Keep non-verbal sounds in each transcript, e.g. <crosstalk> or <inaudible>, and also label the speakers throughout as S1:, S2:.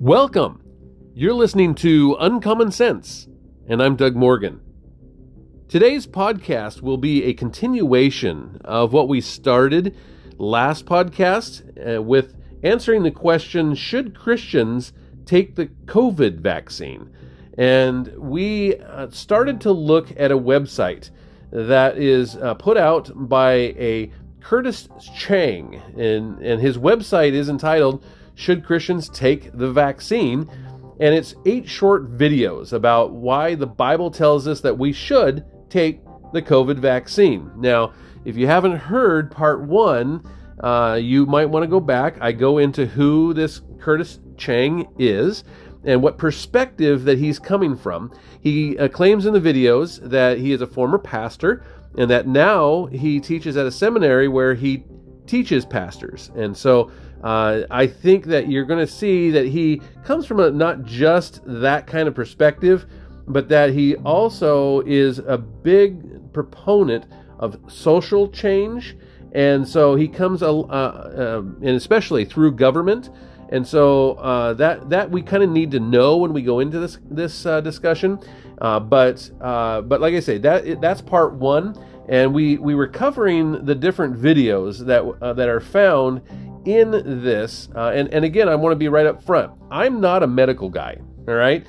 S1: Welcome. You're listening to Uncommon Sense, and I'm Doug Morgan. Today's podcast will be a continuation of what we started last podcast uh, with answering the question Should Christians take the COVID vaccine? And we uh, started to look at a website that is uh, put out by a Curtis Chang, and, and his website is entitled Should Christians Take the Vaccine? And it's eight short videos about why the Bible tells us that we should take the COVID vaccine. Now, if you haven't heard part one, uh, you might want to go back. I go into who this Curtis Chang is and what perspective that he's coming from. He uh, claims in the videos that he is a former pastor and that now he teaches at a seminary where he teaches pastors. And so uh, I think that you're going to see that he comes from a, not just that kind of perspective, but that he also is a big proponent of social change. And so he comes, uh, uh, and especially through government. And so uh, that that we kind of need to know when we go into this this uh, discussion. Uh, but uh, but like I say, that that's part one, and we we were covering the different videos that uh, that are found in this. Uh, and and again, I want to be right up front. I'm not a medical guy. All right,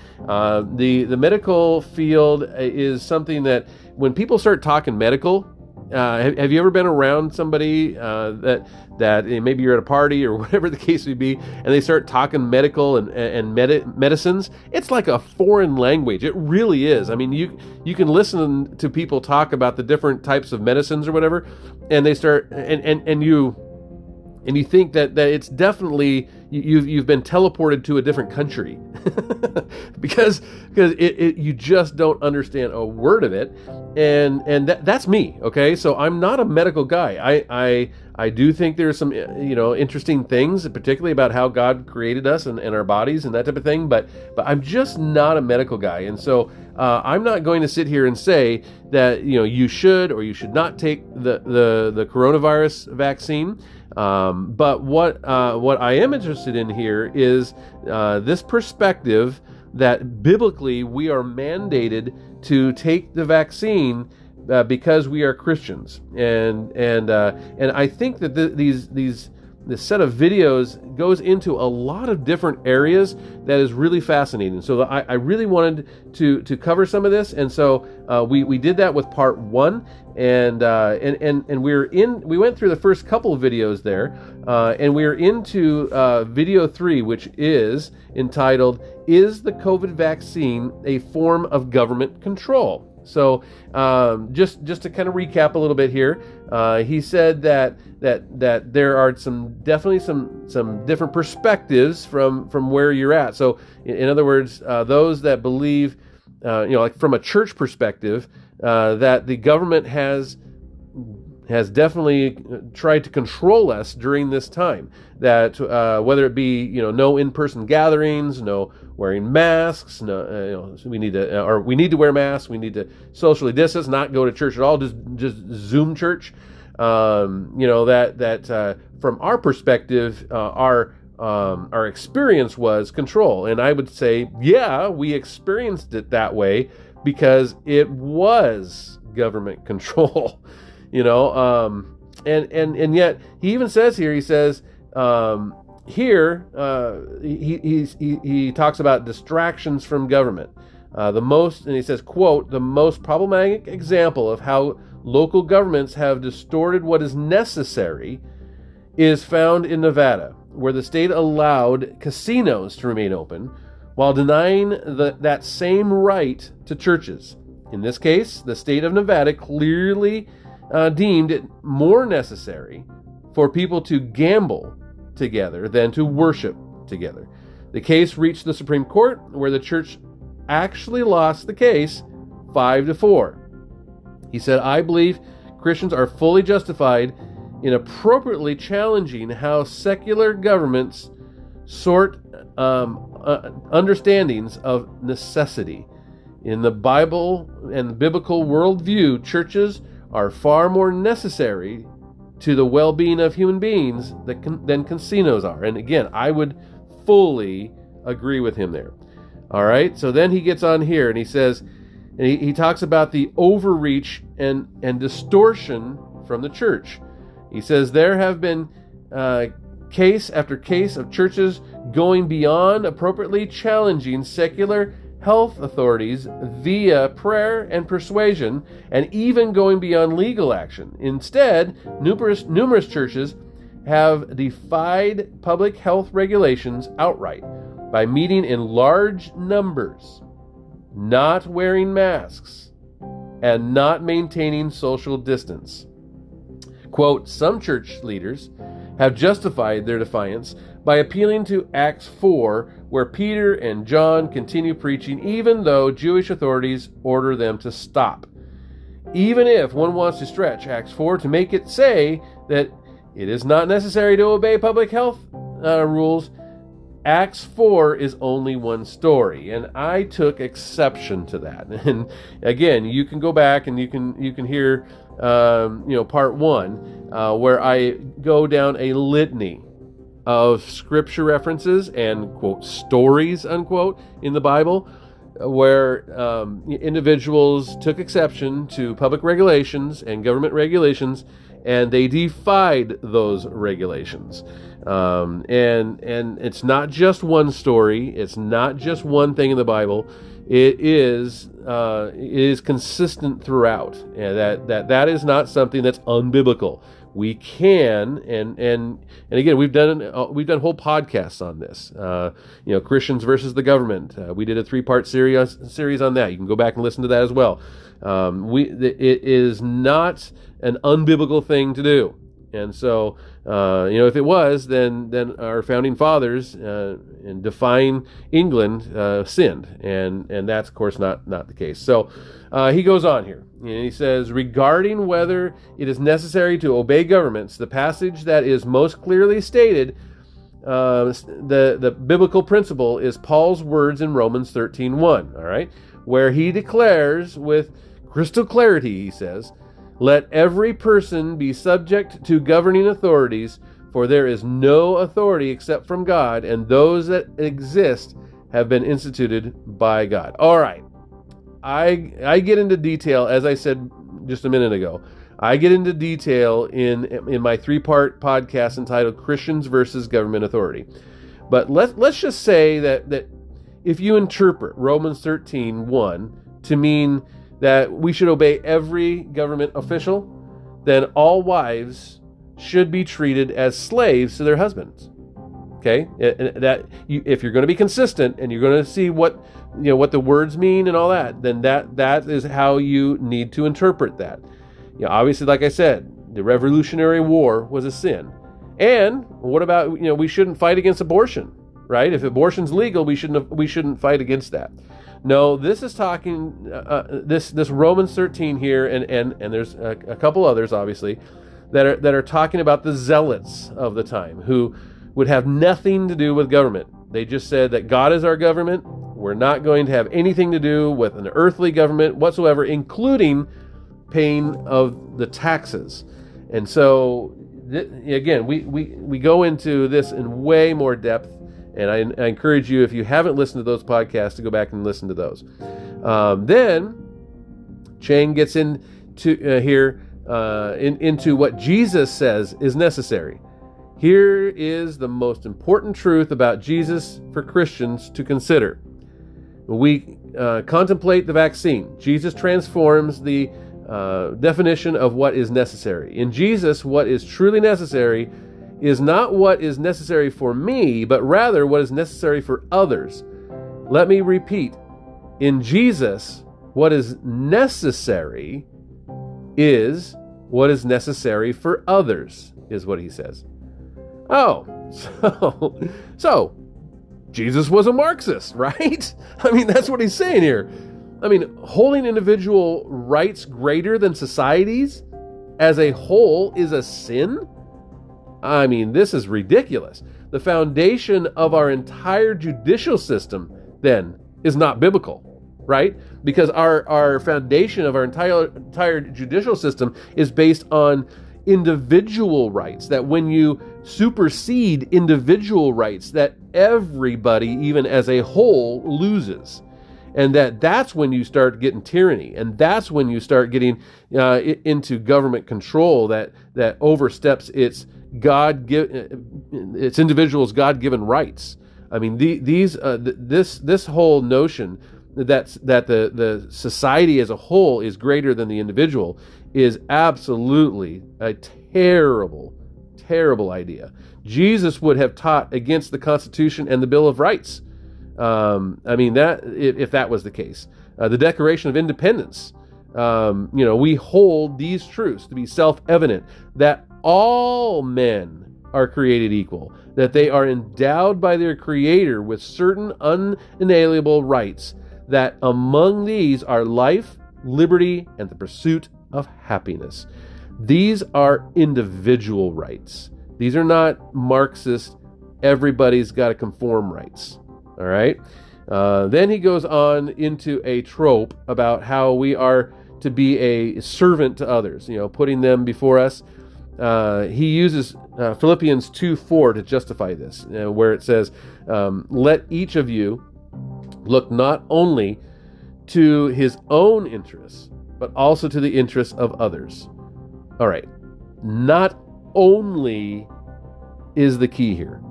S1: the the medical field is something that when people start talking medical, uh, have, have, you ever been around somebody uh, that that eh, maybe you're at a party or <laughs> whatever the case may be, and they start talking medical and and med- medicines? It's like a foreign language. It really is. I mean, you you can listen to people talk about the different types of medicines or whatever, and they start and and and you and you think that, that it's definitely you've you've been teleported to a different country <laughs> because because it, it, you just don't understand a word of it and and that, that's me okay? So I'm not a medical guy. I I I do think there's some you know interesting things particularly about how God created us and, and our bodies and that type of thing but but I'm just not a medical guy. And so uh, I'm not going to sit here and say that you know you should or you should not take the the the coronavirus vaccine. Um, but what uh, what I am interested in here is uh, this perspective that biblically we are mandated to take the vaccine uh, because we are Christians, and and uh, and I think that the, these these this set of videos goes into a lot of different areas that is really fascinating. So I, I really wanted to to cover some of this, and so uh, we we did that with part one, and uh, and and and we are in. We went through the first couple of videos there, uh, and we are into uh, video three, which is entitled "Is the COVID vaccine a form of government control?" So um, just just to kind of recap a little bit here, uh, he said that that that there are some definitely some some different perspectives from from where you're at. So in, in other words, uh, those that believe, uh, you know, like from a church perspective, uh, that the government has has definitely tried to control us during this time. That uh, whether it be you know no in-person gatherings, no wearing masks, no uh, you know, we need to uh, or we need to wear masks, we need to socially distance, not go to church at all, just just Zoom church. Um, you know that that uh, from our perspective, uh, our um, our experience was control, and I would say, yeah, we experienced it that way because it was government <laughs> control you know um, and and and yet he even says here he says um, here uh, he, he he talks about distractions from government. Uh, the most and he says quote the most problematic example of how local governments have distorted what is necessary is found in nevada where the state allowed casinos to remain open while denying the, that same right to churches. In this case the state of nevada clearly uh, deemed it more necessary for people to gamble together than to worship together. The case reached the Supreme Court, where the church actually lost the case 5 to 4. He said, I believe Christians are fully justified in appropriately challenging how secular governments sort um, uh, understandings of necessity. In the Bible and the biblical worldview, churches are far more necessary to the well being of human beings than casinos are. And again, I would fully agree with him there. All right. So then he gets on here and he says, and he, he talks about the overreach and, and distortion from the church. He says there have been uh, case after case of churches going beyond appropriately challenging secular health authorities via prayer and persuasion, and even going beyond legal action. Instead, numerous, numerous churches have defied public health regulations outright by meeting in large numbers, not wearing masks, and not maintaining social distance. Quote, some church leaders have justified their defiance by appealing to Acts 4, where Peter and John continue preaching even though Jewish authorities order them to stop. Even if one wants to stretch Acts 4 to make it say that it is not necessary to obey public health uh, rules, Acts 4 is only one story, and I took exception to that. <laughs> And again, you can go back and you can you can hear um, you know part one uh, where I go down a litany of scripture references and quote stories unquote in the Bible where um, individuals took exception to public regulations and government regulations and they defied those regulations. Um, and and it's not just one story. It's not just one thing in the Bible. It is uh, it is consistent throughout, and that that that is not something that's unbiblical. We can and and and again we've done uh, we've done whole podcasts on this. Uh, you know, Christians versus the government. Uh, we did a three part series series on that. You can go back and listen to that as well. Um, we it is not an unbiblical thing to do. And so, uh, you know, if it was, then then our founding fathers uh, in defying England uh, sinned, and and that's of course not not the case. So uh, he goes on here, and he says, regarding whether it is necessary to obey governments, the passage that is most clearly stated. Uh, the the biblical principle is Paul's words in Romans 13:1, all right, where he declares with crystal clarity, he says, let every person be subject to governing authorities, for there is no authority except from God, and those that exist have been instituted by God. All right. I I get into detail as I said just a minute ago. I get into detail in in my three-part podcast entitled Christians versus Government Authority. But let's let's just say that that if you interpret Romans 13, 1 to mean that we should obey every government official, then all wives should be treated as slaves to their husbands. Okay, that you, if you're going to be consistent and you're going to see what you know what the words mean and all that, then that that is how you need to interpret that. You know, obviously, like I said, the Revolutionary War was a sin. And what about you know we shouldn't fight against abortion, right? If abortion's legal, we shouldn't we shouldn't fight against that. No, this is talking uh, uh, this this Romans 13 here, and and and there's a, a, couple others obviously that are that are talking about the zealots of the time who would have nothing to do with government. They just said that God is our government. We're not going to have anything to do with an earthly government whatsoever, including paying of the taxes. And so, th- again, we, we, we go into this in way more depth and I, I, encourage you, if you haven't listened to those podcasts, to go back and listen to those. Um, then Chang gets into uh, here uh, in, into what Jesus says is necessary. Here is the most important truth about Jesus for Christians to consider. We uh, contemplate the vaccine. Jesus transforms the uh, definition of what is necessary. In Jesus, what is truly necessary is not what is necessary for me, but rather what is necessary for others. Let me repeat in Jesus, what is necessary is what is necessary for others, is what he says. Oh, <laughs> so, so Jesus was a Marxist, <laughs> right? I mean, that's what he's saying here. I mean, holding individual rights greater than societies as a whole is a sin? I mean, this is ridiculous. The foundation of our entire judicial system, then, is not biblical, right? Because our, our foundation of our entire, entire judicial system is based on individual rights, that when you supersede individual rights, that everybody, even as a whole, loses. And that that's when you start getting tyranny, and that's when you start getting uh, into government control that that oversteps its God give its individuals God given rights. I mean, the, these uh, th- this this whole notion that that the the society as a whole is greater than the individual is absolutely a terrible terrible idea. Jesus would have taught against the Constitution and the Bill of Rights. Um, I mean that if, if, that was the case, uh, the Declaration of Independence. Um, you know, we hold these truths to be self-evident that all men are created equal, that they are endowed by their Creator with certain unalienable rights, that among these are life, liberty, and the pursuit of happiness. These are individual rights. These are not Marxist, everybody's got to conform rights. All right? Uh, then he goes on into a trope about how we are to be a servant to others, you know, putting them before us. Uh, he uses uh, Philippians 2 4 to justify this, uh, where it says, um, Let each of you look not only to his own interests, but also to the interests of others. All right, not only is the key here.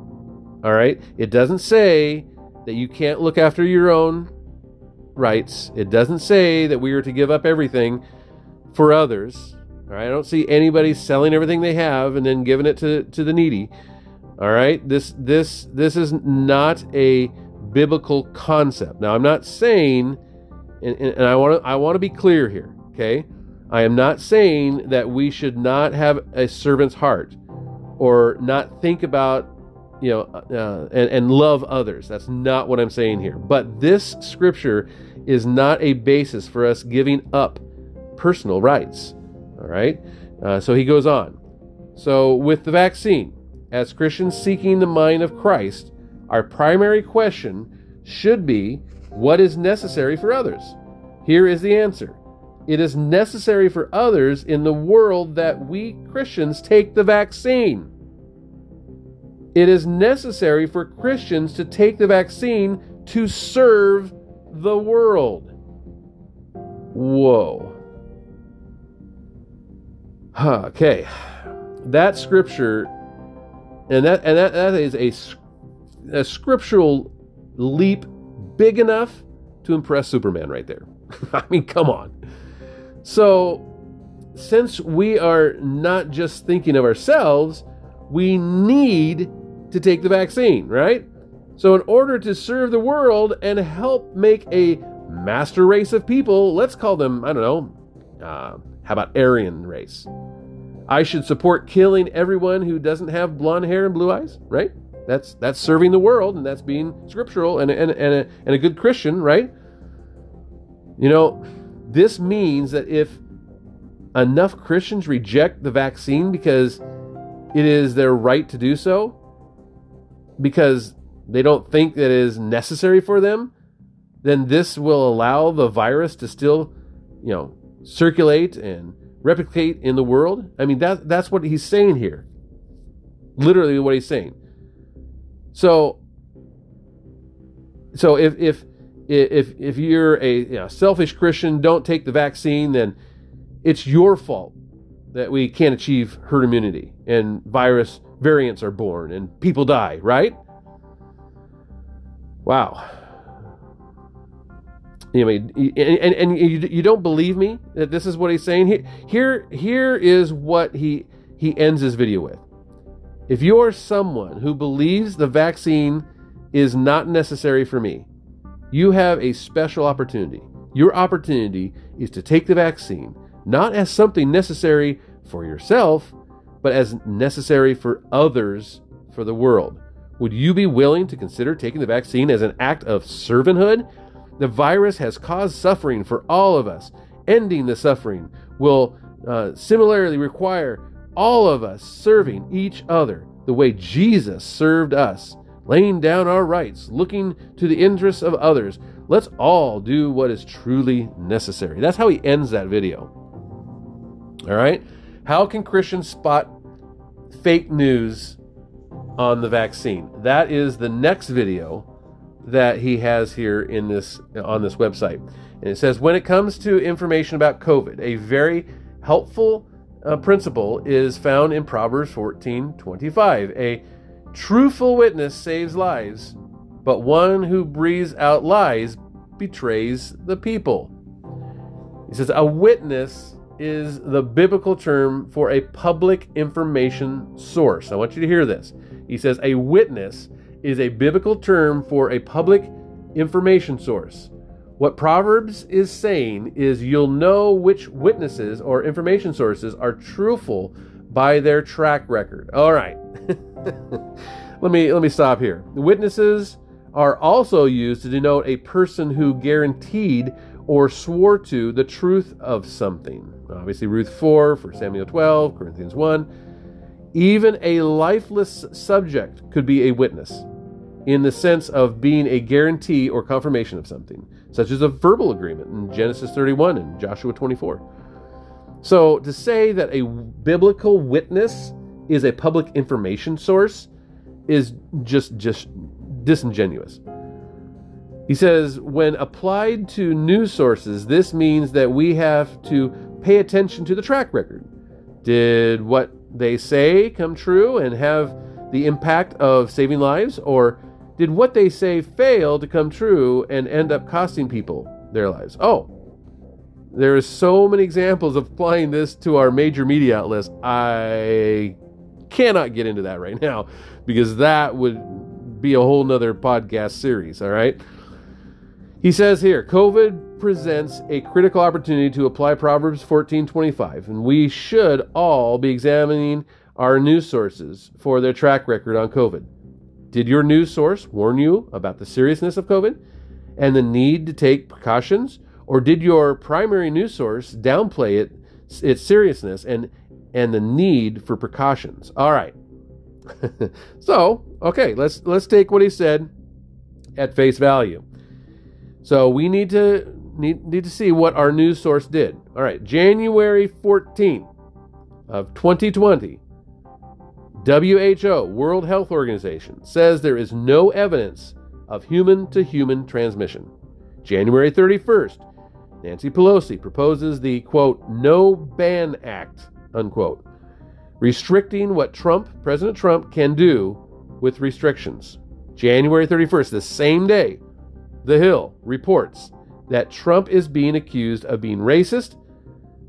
S1: All right, it doesn't say that you can't look after your own rights, it doesn't say that we are to give up everything for others. All right, I don't see anybody selling everything they have and then giving it to, to the needy. All right, this this this is not a biblical concept. Now, I'm not saying, and, and I want to I want to be clear here. Okay, I am not saying that we should not have a servant's heart or not think about you know uh, and, and love others. That's not what I'm saying here. But this scripture is not a basis for us giving up personal rights. All right. Uh, so he goes on. So, with the vaccine, as Christians seeking the mind of Christ, our primary question should be what is necessary for others? Here is the answer it is necessary for others in the world that we Christians take the vaccine. It is necessary for Christians to take the vaccine to serve the world. Whoa. Okay, that scripture, and that and that, that is a, a scriptural leap big enough to impress Superman right there. <laughs> I mean, come on. So, since we are not just thinking of ourselves, we need to take the vaccine, right? So, in order to serve the world and help make a master race of people, let's call them, I don't know, uh, how about Aryan race? I should support killing everyone who doesn't have blonde hair and blue eyes, right? That's that's serving the world and that's being scriptural and, and, and, a, and a good Christian, right? You know, this means that if enough Christians reject the vaccine because it is their right to do so, because they don't think that it is necessary for them, then this will allow the virus to still, you know, circulate and replicate in the world? I mean, that, that's what he's saying here. Literally, what he's saying. So, so if if if if you're a you know, selfish Christian, don't take the vaccine, then it's your fault that we can't achieve herd immunity and virus variants are born and people die, right? Wow. You know, and, and, you, you don't believe me that this is what he's saying here. Here, here is what he he ends his video with. If you are someone who believes the vaccine is not necessary for me, you have a special opportunity. Your opportunity is to take the vaccine not as something necessary for yourself, but as necessary for others for the world. Would you be willing to consider taking the vaccine as an act of servanthood the virus has caused suffering for all of us. Ending the suffering will uh, similarly require all of us serving each other the way Jesus served us, laying down our rights, looking to the interests of others. Let's all do what is truly necessary. That's how he ends that video. All right? How can Christians spot fake news on the vaccine? That is the next video that he has here in this on this website. And it says when it comes to information about COVID, a very helpful uh, principle is found in Proverbs 14:25. A truthful witness saves lives, but one who breathes out lies betrays the people. He says a witness is the biblical term for a public information source. I want you to hear this. He says a witness is a biblical term for a public information source. What Proverbs is saying is you'll know which witnesses or information sources are truthful by their track record. All right. <laughs> let me let me stop here. Witnesses are also used to denote a person who guaranteed or swore to the truth of something. Obviously Ruth 4, 1 Samuel 12, Corinthians 1. Even a lifeless subject could be a witness in the sense of being a guarantee or confirmation of something, such as a verbal agreement in Genesis 31 and Joshua 24. So, to say that a biblical witness is a public information source is just just disingenuous. He says, when applied to news sources, this means that we have to pay attention to the track record. Did what they say come true and have the impact of saving lives, or did what they say fail to come true and end up costing people their lives? Oh, there are so many examples of applying this to our major media outlets. I cannot get into that right now because that would be a whole nother podcast series, all right? He says here, COVID presents a critical opportunity to apply Proverbs 14:25, and we should all be examining our news sources for their track record on COVID. Did your news source warn you about the seriousness of COVID and the need to take precautions? Or did your primary news source downplay it, its seriousness and, and the need for precautions? All right. <laughs> so, okay, let's let's take what he said at face value. So we need to need, need to see what our news source did. All right, January 14th of 2020, WHO, World Health Organization, says there is no evidence of human to human transmission. January 31st, Nancy Pelosi proposes the quote, No Ban Act, unquote, restricting what Trump, President Trump, can do with restrictions. January 31st, the same day, The Hill reports that Trump is being accused of being racist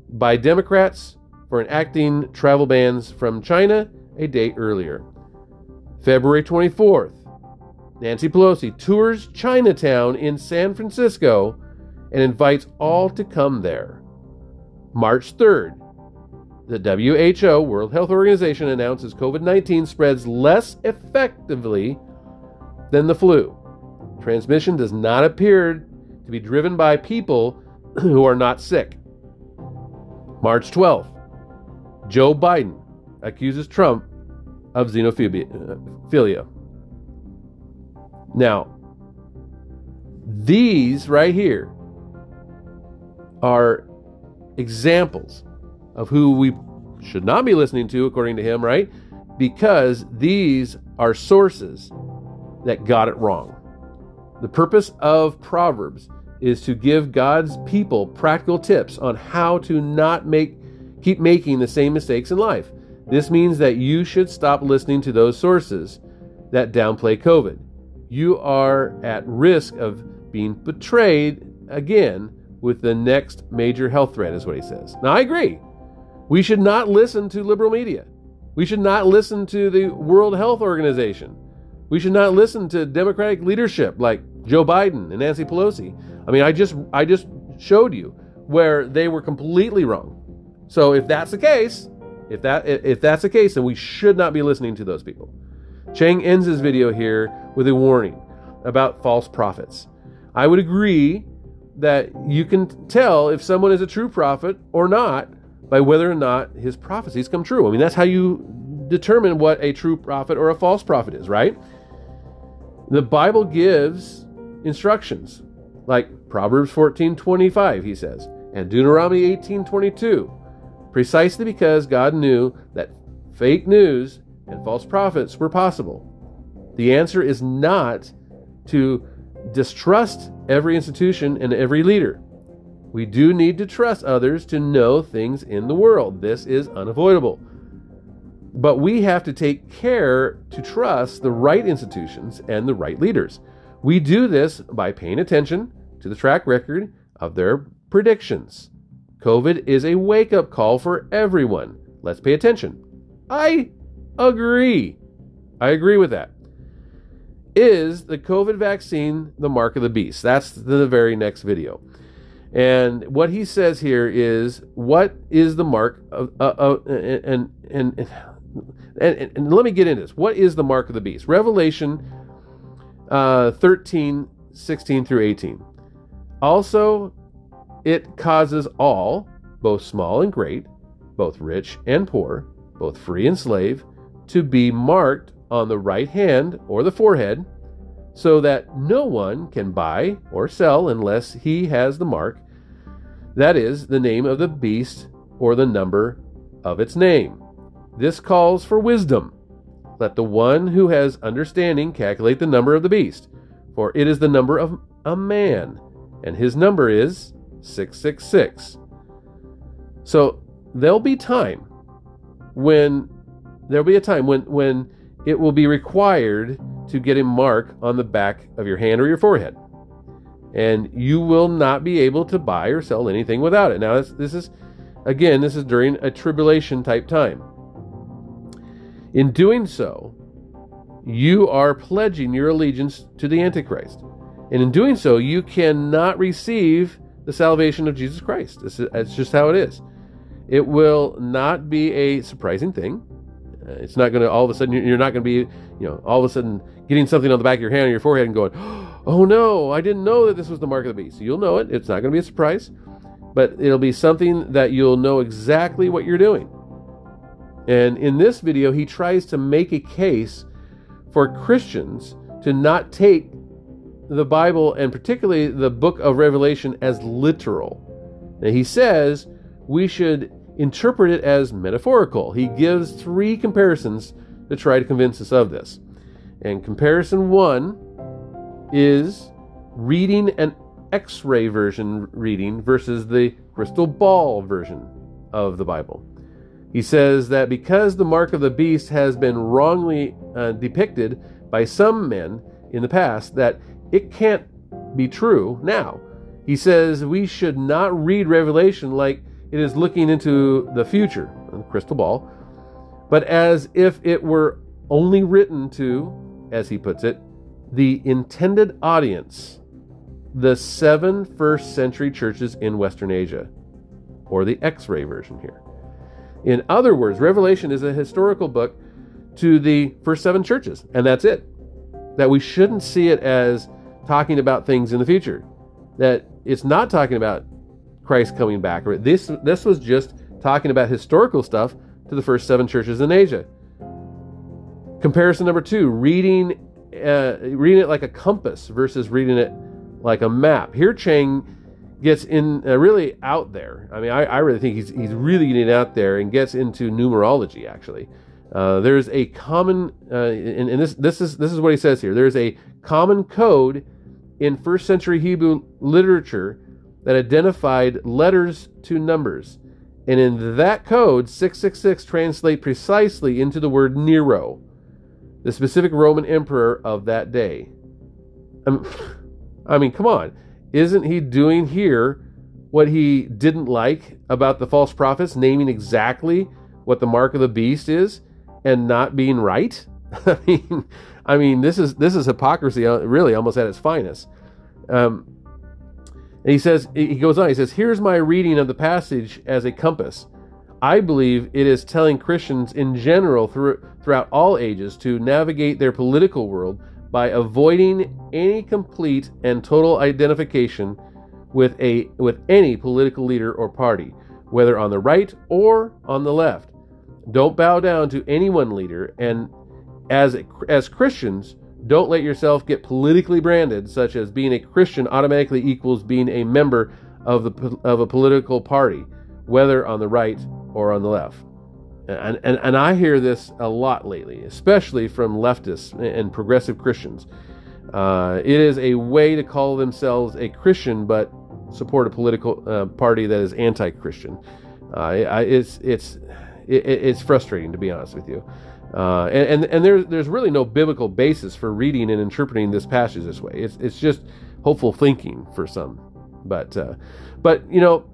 S1: by Democrats for enacting travel bans from China a day earlier. February 24th, Nancy Pelosi tours Chinatown in San Francisco and invites all to come there. March 3rd, the WHO, World Health Organization, announces COVID 19 spreads less effectively than the flu. Transmission does not appear to be driven by people <clears throat> who are not sick. March 12th, Joe Biden accuses Trump of xenophobia. Uh, now, these right here are examples of who we should not be listening to, according to him, right? Because these are sources that got it wrong. The purpose of Proverbs is to give God's people practical tips on how to not make keep making the same mistakes in life. This means that you should stop listening to those sources that downplay COVID. You are at risk of being betrayed again with the next major health threat, is what he says. Now, I agree. We should not listen to liberal media. We should not listen to the World Health Organization. We should not listen to Democratic leadership like Joe Biden and Nancy Pelosi. I mean, I just I just showed you where they were completely wrong. So if that's the case, if that if that's the case, then we should not be listening to those people. Chang ends his video here with a warning about false prophets. I would agree that you can tell if someone is a true prophet or not by whether or not his prophecies come true. I mean, that's how you determine what a true prophet or a false prophet is, right? The Bible gives instructions, like Proverbs 14:25, he says, and Deuteronomy 18:22 precisely because God knew that fake news and false prophets were possible. The answer is not to distrust every institution and every leader. We do need to trust others to know things in the world. This is unavoidable. But we have to take care to trust the right institutions and the right leaders. We do this by paying attention to the track record of their predictions. COVID is a wake up call for everyone. Let's pay attention. I agree. I agree with that. Is the COVID vaccine the mark of the beast? That's the very next video. And what he says here is, what is the mark of, uh, uh, and, and, and, and, and let me get into this. What is the mark of the beast? Revelation uh, 13, 16 through 18. Also, it causes all, both small and great, both rich and poor, both free and slave, to be marked on the right hand or the forehead, so that no one can buy or sell unless he has the mark, that is, the name of the beast or the number of its name. This calls for wisdom. Let the one who has understanding calculate the number of the beast, for it is the number of a man, and his number is 666. So there'll be time when there'll be a time when when it will be required to get a mark on the back of your hand or your forehead. And you will not be able to buy or sell anything without it. Now this, this is again, this is during a tribulation type time. In doing so, you are pledging your allegiance to the Antichrist. And in doing so, you cannot receive the salvation of Jesus Christ. It's just how it is. It will not be a surprising thing. Uh, it's not going to all of a sudden you're not going to be, you know, all of a sudden getting something on the back of your hand or your forehead and going, <gasps> "Oh no, I didn't know that this was the mark of the beast." you'll know it. It's not going to be a surprise, but it'll be something that you'll know exactly what you're doing. And in this video, he tries to make a case for Christians to not take the Bible and particularly the book of Revelation as literal. He says we should interpret it as metaphorical. He gives three comparisons to try to convince us of this. And comparison one is reading an X ray version reading versus the crystal ball version of the Bible. He says that because the mark of the beast has been wrongly uh, depicted by some men in the past, that it can't be true now. He says we should not read Revelation like it is looking into the future, the crystal ball, but as if it were only written to, as he puts it, the intended audience, the seven first century churches in Western Asia, or the X ray version here. In other words, Revelation is a historical book to the first seven churches, and that's it. That we shouldn't see it as talking about things in the future. That it's not talking about Christ coming back. This this was just talking about historical stuff to the first seven churches in Asia. Comparison number two: reading uh, reading it like a compass versus reading it like a map. Here, Chang gets in uh, really out there. I mean, I, I, really think he's he's really getting out there and gets into numerology. Actually, uh, there's a common, uh, and, and, this this is this is what he says here. There's a common code in first century Hebrew literature that identified letters to numbers. And in that code, 666 translate precisely into the word Nero, the specific Roman emperor of that day. Um, <laughs> I mean, come on. Isn't he doing here what he didn't like about the false prophets, naming exactly what the mark of the beast is and not being right? <laughs> I mean, I mean, this is this is hypocrisy, uh, really, almost at its finest. Um, and he says, he goes on, he says, Here's my reading of the passage as a compass. I believe it is telling Christians in general through, throughout all ages to navigate their political world by avoiding any complete and total identification with a with any political leader or party, whether on the right or on the left. Don't bow down to any one leader and as as Christians, don't let yourself get politically branded, such as being a Christian automatically equals being a member of the of a political party, whether on the right or on the left. And, and, and I hear this a lot lately, especially from leftists and progressive Christians. Uh, it is a way to call themselves a Christian, but support a political uh, party that is anti-Christian. Uh, it's it's it, it's frustrating to be honest with you. Uh, and, and and there's there's really no biblical basis for reading and interpreting this passage this way. It's it's just hopeful thinking for some. But uh, but you know,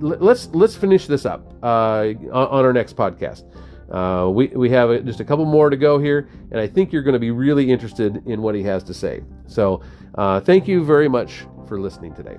S1: let's let's finish this up uh, on our next podcast. Uh, we we have just a couple more to go here, and I think you're going to be really interested in what he has to say. So uh, thank you very much for listening today.